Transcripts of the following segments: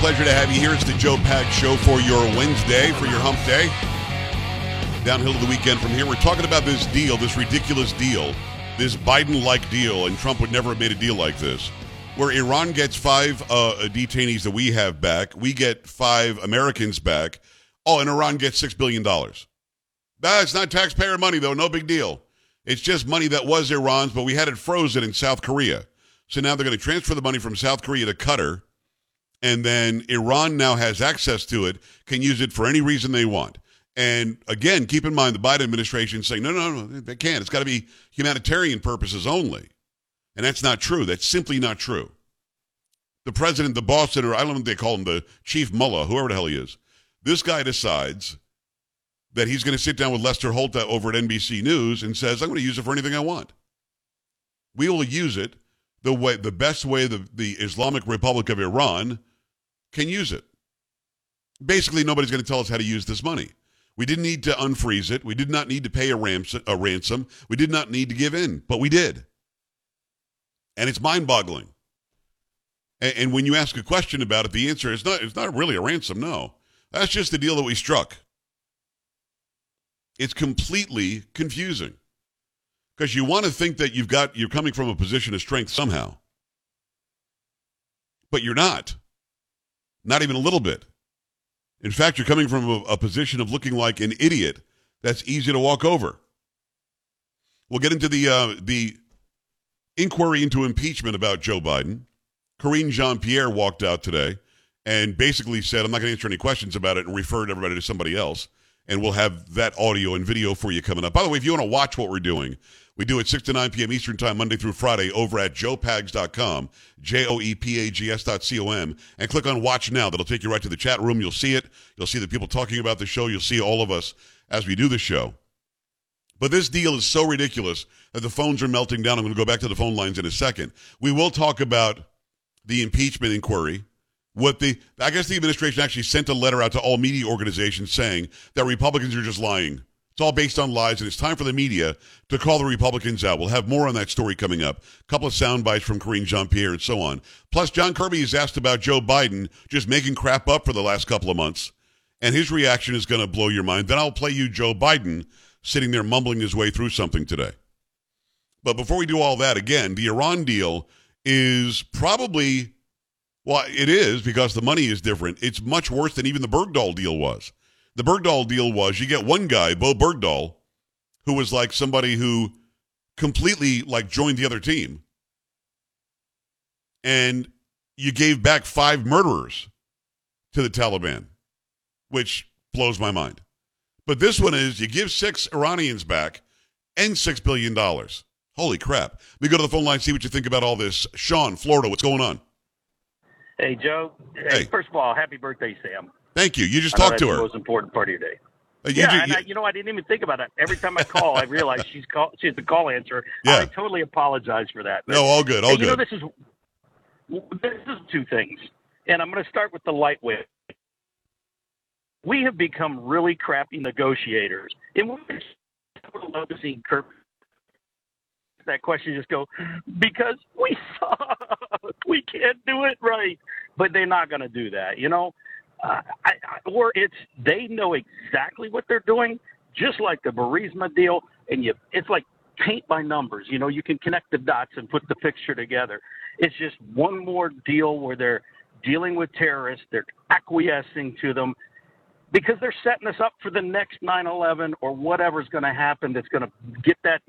pleasure to have you here. It's the Joe Pag Show for your Wednesday, for your hump day. Downhill to the weekend from here. We're talking about this deal, this ridiculous deal, this Biden like deal, and Trump would never have made a deal like this, where Iran gets five uh, detainees that we have back, we get five Americans back. Oh, and Iran gets $6 billion. That's not taxpayer money, though. No big deal. It's just money that was Iran's, but we had it frozen in South Korea. So now they're going to transfer the money from South Korea to Qatar and then Iran now has access to it, can use it for any reason they want. And again, keep in mind the Biden administration saying, no, no, no, they can't. It's got to be humanitarian purposes only. And that's not true. That's simply not true. The president, the boss, or I don't know what they call him, the chief mullah, whoever the hell he is, this guy decides that he's going to sit down with Lester Holt over at NBC News and says, I'm going to use it for anything I want. We will use it the way the best way the, the Islamic Republic of Iran can use it. Basically, nobody's going to tell us how to use this money. We didn't need to unfreeze it. We did not need to pay a, ransom, a ransom. We did not need to give in, but we did. And it's mind boggling. And, and when you ask a question about it, the answer is not, it's not really a ransom, no. That's just the deal that we struck. It's completely confusing because you want to think that you've got you're coming from a position of strength somehow but you're not not even a little bit. In fact, you're coming from a, a position of looking like an idiot that's easy to walk over. We'll get into the uh, the inquiry into impeachment about Joe Biden. Karine Jean Pierre walked out today and basically said, I'm not going to answer any questions about it and referred everybody to somebody else. And we'll have that audio and video for you coming up. By the way, if you want to watch what we're doing, we do it 6 to 9 p.m. Eastern Time, Monday through Friday, over at joepags.com, J O E P A G S dot C O M, and click on Watch Now. That'll take you right to the chat room. You'll see it. You'll see the people talking about the show. You'll see all of us as we do the show. But this deal is so ridiculous that the phones are melting down. I'm going to go back to the phone lines in a second. We will talk about the impeachment inquiry. What the I guess the administration actually sent a letter out to all media organizations saying that Republicans are just lying it's all based on lies, and it's time for the media to call the Republicans out. We'll have more on that story coming up. A couple of sound bites from Karine Jean Pierre and so on. Plus, John Kirby is asked about Joe Biden just making crap up for the last couple of months, and his reaction is going to blow your mind. Then I'll play you Joe Biden sitting there mumbling his way through something today. But before we do all that, again, the Iran deal is probably, well, it is because the money is different. It's much worse than even the Bergdahl deal was. The Bergdahl deal was you get one guy, Bowe Bergdahl, who was like somebody who completely like joined the other team. And you gave back five murderers to the Taliban, which blows my mind. But this one is you give six Iranians back and $6 billion. Holy crap. Let me go to the phone line, see what you think about all this. Sean, Florida, what's going on? Hey, Joe. Hey, hey. first of all, happy birthday, Sam. Thank you. You just talked to her. The most important part of your day. Uh, you yeah, and I, you know, I didn't even think about it. Every time I call, I realize she's call, she's the call answer. Yeah. I totally apologize for that. But, no, all good, all good. You know, this is this is two things, and I'm going to start with the lightweight. We have become really crappy negotiators, and we're love to see Kirk. That question just go because we suck. We can't do it right, but they're not going to do that. You know, uh, I, I, or it's they know exactly what they're doing, just like the Burisma deal, and you it's like paint by numbers. You know, you can connect the dots and put the picture together. It's just one more deal where they're dealing with terrorists, they're acquiescing to them because they're setting us up for the next 9/11 or whatever's going to happen that's going to get that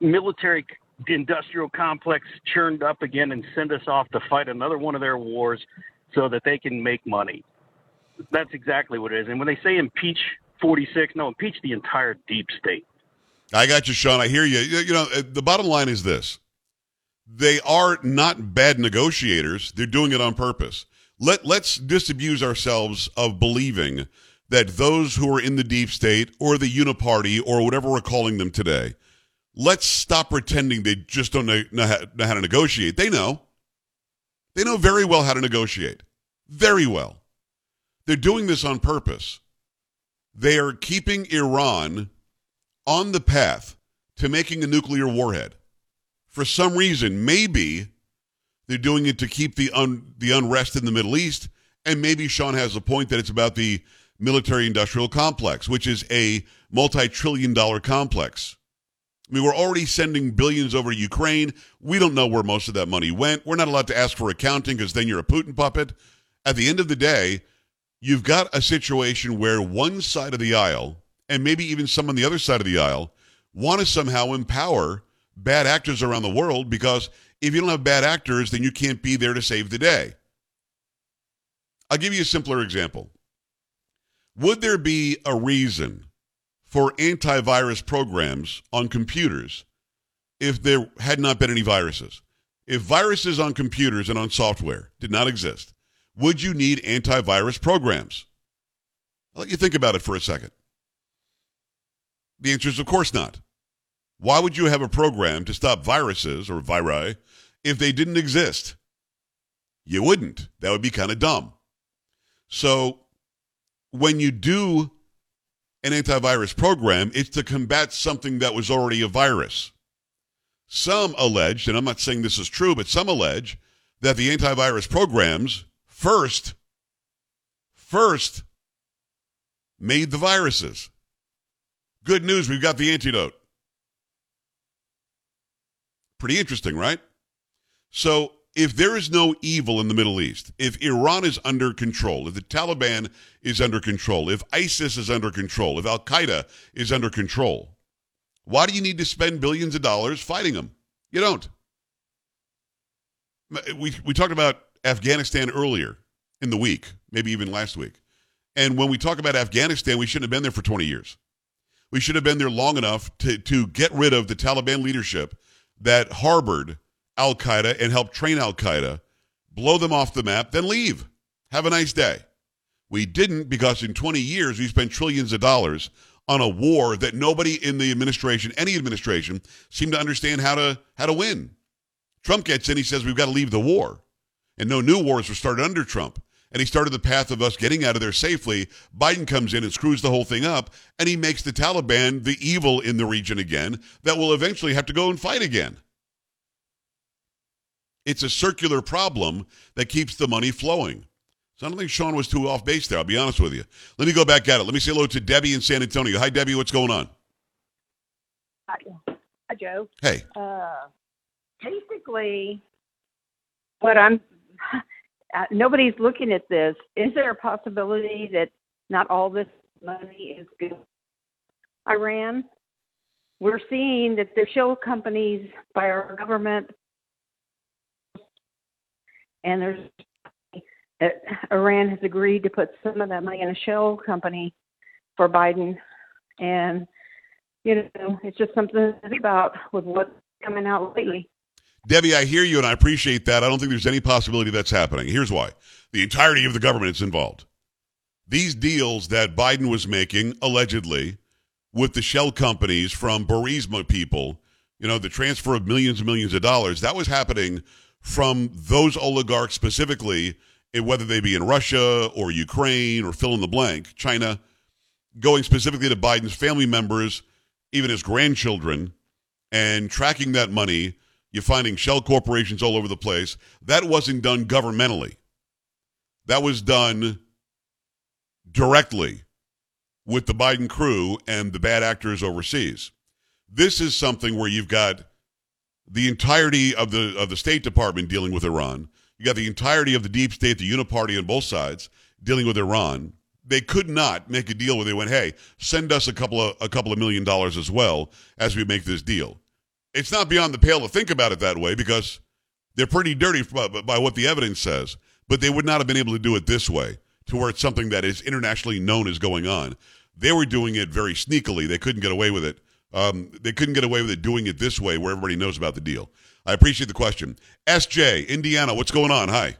military industrial complex churned up again and send us off to fight another one of their wars so that they can make money. That's exactly what it is. And when they say impeach 46, no, impeach the entire deep state. I got you, Sean. I hear you. You know, uh, the bottom line is this they are not bad negotiators, they're doing it on purpose. Let, let's disabuse ourselves of believing that those who are in the deep state or the uniparty or whatever we're calling them today, let's stop pretending they just don't know, know, how, know how to negotiate. They know. They know very well how to negotiate. Very well. They're doing this on purpose. They are keeping Iran on the path to making a nuclear warhead. For some reason, maybe They're doing it to keep the un, the unrest in the Middle East. And maybe Sean has a point that it's about the military industrial complex, which is a multi trillion dollar complex. I mean, we're already sending billions over to Ukraine. We don't know where most of that money went. We're not allowed to ask for accounting because then you're a Putin puppet. At the end of the day, you've got a situation where one side of the aisle, and maybe even some on the other side of the aisle, want to somehow empower bad actors around the world because if you don't have bad actors, then you can't be there to save the day. I'll give you a simpler example. Would there be a reason for antivirus programs on computers if there had not been any viruses? If viruses on computers and on software did not exist, would you need antivirus programs? I'll let you think about it for a second. The answer is, of course not. Why would you have a program to stop viruses or viri if they didn't exist? You wouldn't. That would be kind of dumb. So when you do an antivirus program, it's to combat something that was already a virus. Some alleged, and I'm not saying this is true, but some allege that the antivirus programs first, first made the viruses. Good news, we've got the antidote. Pretty interesting, right? So if there is no evil in the Middle East, if Iran is under control, if the Taliban is under control, if ISIS is under control, if Al Qaeda is under control, why do you need to spend billions of dollars fighting them? You don't. We, we talked about Afghanistan earlier in the week, maybe even last week. And when we talk about Afghanistan, we shouldn't have been there for 20 years. We should have been there long enough to, to get rid of the Taliban leadership that harbored Al Qaeda and help train Al Qaeda, blow them off the map, then leave. Have a nice day. We didn't because in 20 years we spent trillions of dollars on a war that nobody in the administration, any administration, seemed to understand how to how to win. Trump gets in, he says we've got to leave the war. And no new wars were started under Trump. And he started the path of us getting out of there safely. Biden comes in and screws the whole thing up, and he makes the Taliban the evil in the region again that will eventually have to go and fight again. It's a circular problem that keeps the money flowing. So I don't think Sean was too off base there. I'll be honest with you. Let me go back at it. Let me say hello to Debbie in San Antonio. Hi, Debbie. What's going on? Hi, Hi Joe. Hey. Uh, basically, what I'm uh, nobody's looking at this. Is there a possibility that not all this money is good? Iran. We're seeing that there's shell companies by our government and there's Iran has agreed to put some of that money in a shell company for Biden, and you know it's just something to think about with what's coming out lately. Debbie, I hear you and I appreciate that. I don't think there's any possibility that's happening. Here's why the entirety of the government is involved. These deals that Biden was making, allegedly, with the shell companies from Burisma people, you know, the transfer of millions and millions of dollars, that was happening from those oligarchs specifically, eh, whether they be in Russia or Ukraine or fill in the blank, China, going specifically to Biden's family members, even his grandchildren, and tracking that money. You're finding shell corporations all over the place. That wasn't done governmentally. That was done directly with the Biden crew and the bad actors overseas. This is something where you've got the entirety of the of the State Department dealing with Iran. You got the entirety of the deep state, the uniparty on both sides, dealing with Iran. They could not make a deal where they went, "Hey, send us a couple of a couple of million dollars as well as we make this deal." It's not beyond the pale to think about it that way because they're pretty dirty by, by what the evidence says. But they would not have been able to do it this way, to where it's something that is internationally known as going on. They were doing it very sneakily. They couldn't get away with it um, they couldn't get away with it doing it this way where everybody knows about the deal. I appreciate the question. SJ, Indiana, what's going on? Hi.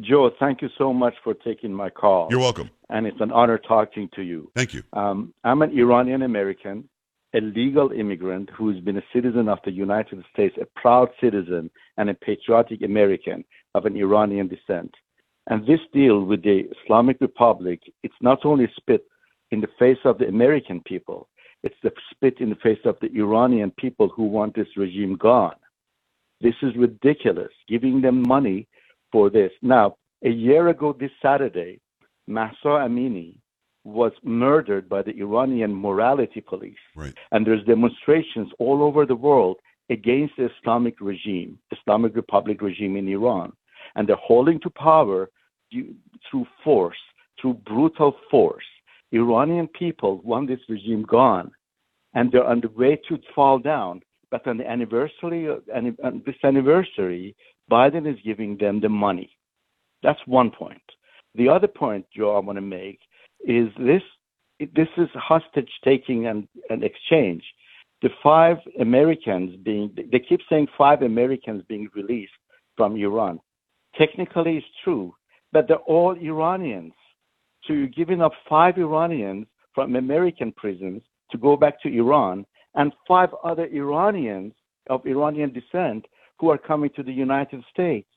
Joe, thank you so much for taking my call. You're welcome. And it's an honor talking to you. Thank you. Um, I'm an Iranian American, a legal immigrant who's been a citizen of the United States, a proud citizen and a patriotic American of an Iranian descent. And this deal with the Islamic Republic, it's not only spit in the face of the American people, it's the spit in the face of the Iranian people who want this regime gone. This is ridiculous, giving them money for this. Now, a year ago this Saturday, Mahsa Amini was murdered by the Iranian morality police. Right. And there's demonstrations all over the world against the Islamic regime, Islamic Republic regime in Iran. And they're holding to power through force, through brutal force. Iranian people want this regime gone, and they're on the way to fall down. But on the anniversary, on this anniversary, Biden is giving them the money. That's one point. The other point, Joe, I want to make is this: this is hostage taking and, and exchange. The five Americans being, they keep saying five Americans being released from Iran. Technically, it's true, but they're all Iranians. So you're giving up five Iranians from American prisons to go back to Iran, and five other Iranians of Iranian descent who are coming to the United States,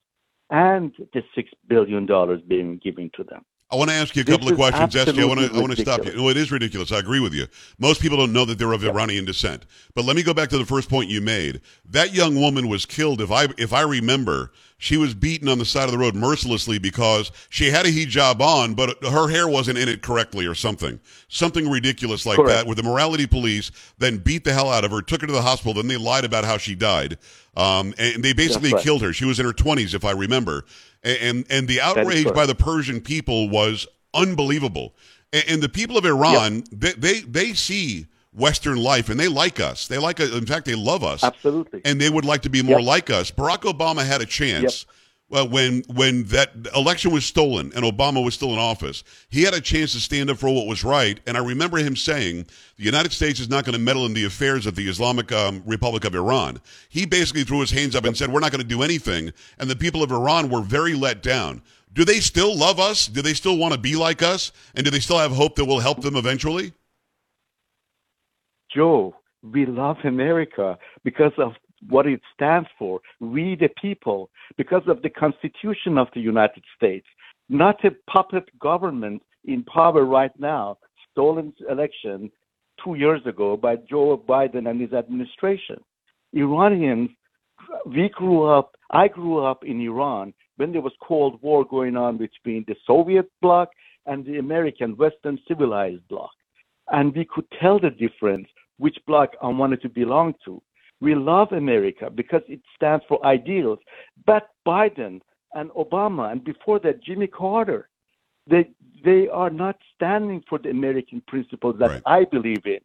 and the six billion dollars being given to them. I want to ask you a couple of questions, SJ. I want to I want to stop you. No, it is ridiculous. I agree with you. Most people don't know that they're of Iranian descent. But let me go back to the first point you made. That young woman was killed. If I if I remember, she was beaten on the side of the road mercilessly because she had a hijab on, but her hair wasn't in it correctly or something. Something ridiculous like Correct. that, where the morality police then beat the hell out of her, took her to the hospital, then they lied about how she died. Um, and they basically right. killed her. She was in her 20s, if I remember and and the outrage by the Persian people was unbelievable. And, and the people of Iran, yep. they, they they see Western life and they like us. They like In fact, they love us. Absolutely. And they would like to be more yep. like us. Barack Obama had a chance. Yep well, when when that election was stolen and Obama was still in office, he had a chance to stand up for what was right. And I remember him saying, "The United States is not going to meddle in the affairs of the Islamic um, Republic of Iran." He basically threw his hands up and said, "We're not going to do anything." And the people of Iran were very let down. Do they still love us? Do they still want to be like us? And do they still have hope that we'll help them eventually? Joe, we love America because of what it stands for. We the people, because of the Constitution of the United States, not a puppet government in power right now, stolen election two years ago by Joe Biden and his administration. Iranians, we grew up, I grew up in Iran when there was Cold War going on between the Soviet bloc and the American Western civilized bloc. And we could tell the difference which bloc I wanted to belong to. We love America because it stands for ideals. But Biden and Obama, and before that, Jimmy Carter, they, they are not standing for the American principles that right. I believe in.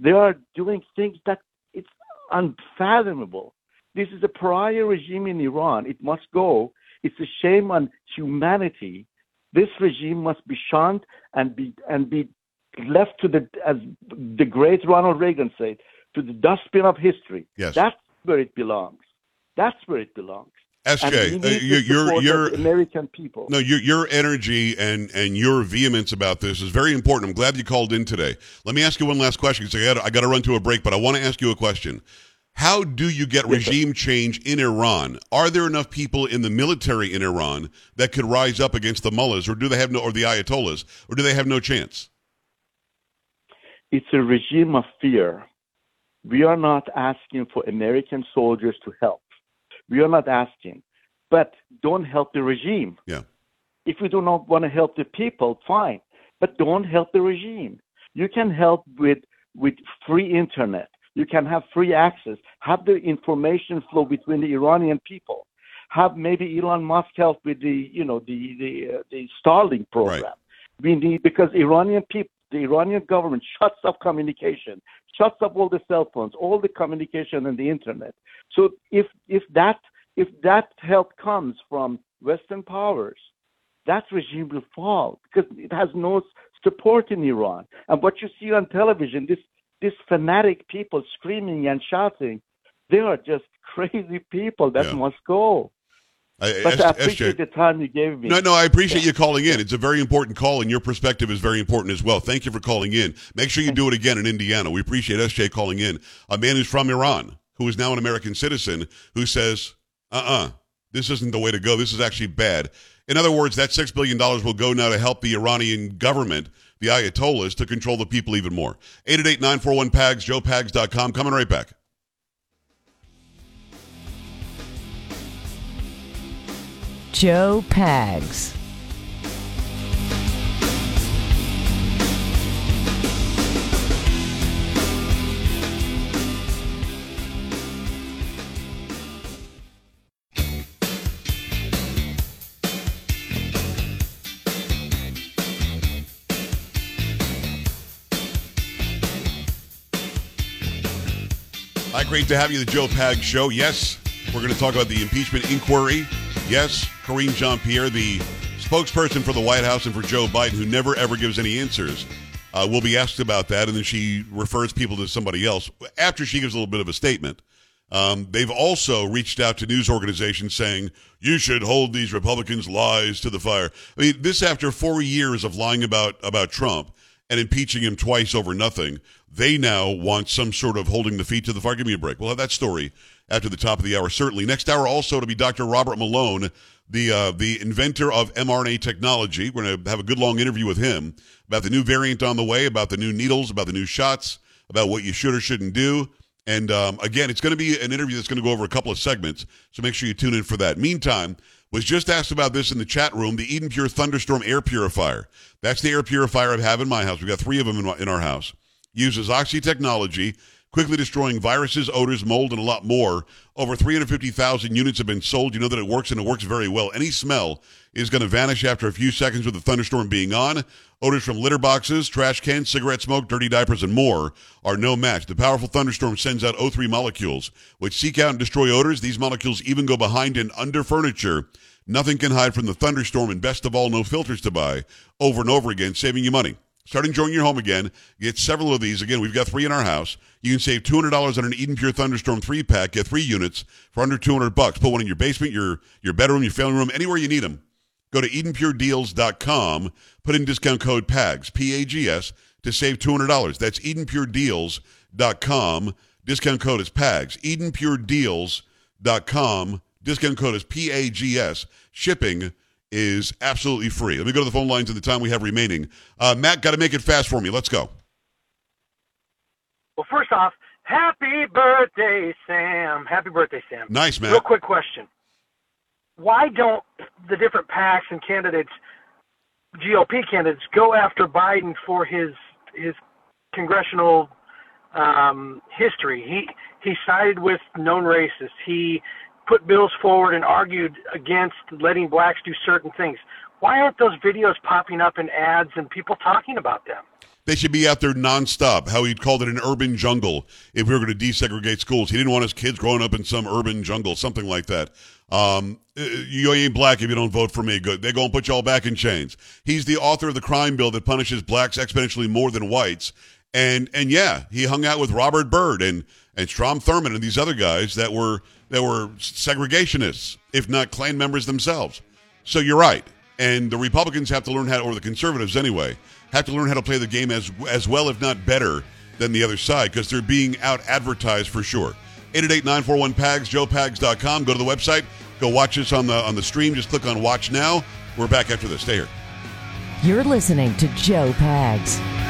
They are doing things that it's unfathomable. This is a prior regime in Iran. It must go. It's a shame on humanity. This regime must be shunned and be and be left to the as the great Ronald Reagan said, to the dustbin of history. Yes. That's where it belongs. That's where it belongs. SJ, uh, your your American people. No, your your energy and and your vehemence about this is very important. I'm glad you called in today. Let me ask you one last question because I got I got to run to a break, but I want to ask you a question. How do you get regime change in Iran? Are there enough people in the military in Iran that could rise up against the mullahs, or do they have no, or the ayatollahs, or do they have no chance? It's a regime of fear we are not asking for American soldiers to help. We are not asking. But don't help the regime. Yeah. If you do not want to help the people, fine. But don't help the regime. You can help with with free internet. You can have free access. Have the information flow between the Iranian people. Have maybe Elon Musk help with the you know the the uh, the Starlink program. Right. We need because Iranian people the Iranian government shuts off communication, shuts off all the cell phones, all the communication and the internet. So if if that if that help comes from Western powers, that regime will fall because it has no support in Iran. And what you see on television, this this fanatic people screaming and shouting, they are just crazy people that yeah. must go. But I appreciate the time you gave me. No, no, I appreciate you calling in. It's a very important call, and your perspective is very important as well. Thank you for calling in. Make sure you do it again in Indiana. We appreciate SJ calling in. A man who's from Iran, who is now an American citizen, who says, uh uh-uh, uh, this isn't the way to go. This is actually bad. In other words, that $6 billion will go now to help the Iranian government, the Ayatollahs, to control the people even more. 888 941 PAGS, joepags.com. Coming right back. Joe Pags. Hi, great to have you, the Joe Pag Show. Yes, we're going to talk about the impeachment inquiry. Yes, Karine Jean Pierre, the spokesperson for the White House and for Joe Biden, who never ever gives any answers, uh, will be asked about that, and then she refers people to somebody else after she gives a little bit of a statement. Um, they've also reached out to news organizations saying you should hold these Republicans' lies to the fire. I mean, this after four years of lying about about Trump and impeaching him twice over nothing. They now want some sort of holding the feet to the fire. Give me a break. We'll have that story after the top of the hour. Certainly, next hour also to be Dr. Robert Malone, the uh, the inventor of mRNA technology. We're going to have a good long interview with him about the new variant on the way, about the new needles, about the new shots, about what you should or shouldn't do. And um, again, it's going to be an interview that's going to go over a couple of segments, so make sure you tune in for that. Meantime, was just asked about this in the chat room. The Eden Pure Thunderstorm air purifier. That's the air purifier I have in my house. We've got three of them in, my, in our house. Uses oxy technology, quickly destroying viruses, odors, mold, and a lot more. Over 350,000 units have been sold. You know that it works, and it works very well. Any smell is going to vanish after a few seconds with the thunderstorm being on. Odors from litter boxes, trash cans, cigarette smoke, dirty diapers, and more are no match. The powerful thunderstorm sends out O3 molecules, which seek out and destroy odors. These molecules even go behind and under furniture. Nothing can hide from the thunderstorm, and best of all, no filters to buy over and over again, saving you money. Start enjoying your home again. Get several of these. Again, we've got three in our house. You can save $200 on an Eden Pure Thunderstorm 3 pack. Get three units for under 200 bucks. Put one in your basement, your, your bedroom, your family room, anywhere you need them. Go to EdenPureDeals.com. Put in discount code PAGS, P-A-G-S, to save $200. That's EdenPureDeals.com. Discount code is PAGS. EdenPureDeals.com. Discount code is P-A-G-S. Shipping is absolutely free. Let me go to the phone lines in the time we have remaining. Uh, Matt, got to make it fast for me. Let's go. Well, first off, happy birthday, Sam. Happy birthday, Sam. Nice, man. Real quick question. Why don't the different PACs and candidates, GOP candidates, go after Biden for his his congressional um, history? He he sided with known racists. He put bills forward and argued against letting blacks do certain things. Why aren't those videos popping up in ads and people talking about them? They should be out there nonstop. How he called it an urban jungle if we were going to desegregate schools. He didn't want his kids growing up in some urban jungle, something like that. Um, you ain't black if you don't vote for me. Good. They're going to put you all back in chains. He's the author of the crime bill that punishes blacks exponentially more than whites. And and yeah, he hung out with Robert Byrd and and Strom Thurmond and these other guys that were that were segregationists, if not Klan members themselves. So you're right. And the Republicans have to learn how, to, or the conservatives anyway, have to learn how to play the game as as well, if not better, than the other side because they're being out advertised for sure. 888-941-PAGS, joepags.com. Go to the website. Go watch us on the on the stream. Just click on Watch Now. We're back after this. Stay here. You're listening to Joe Pags.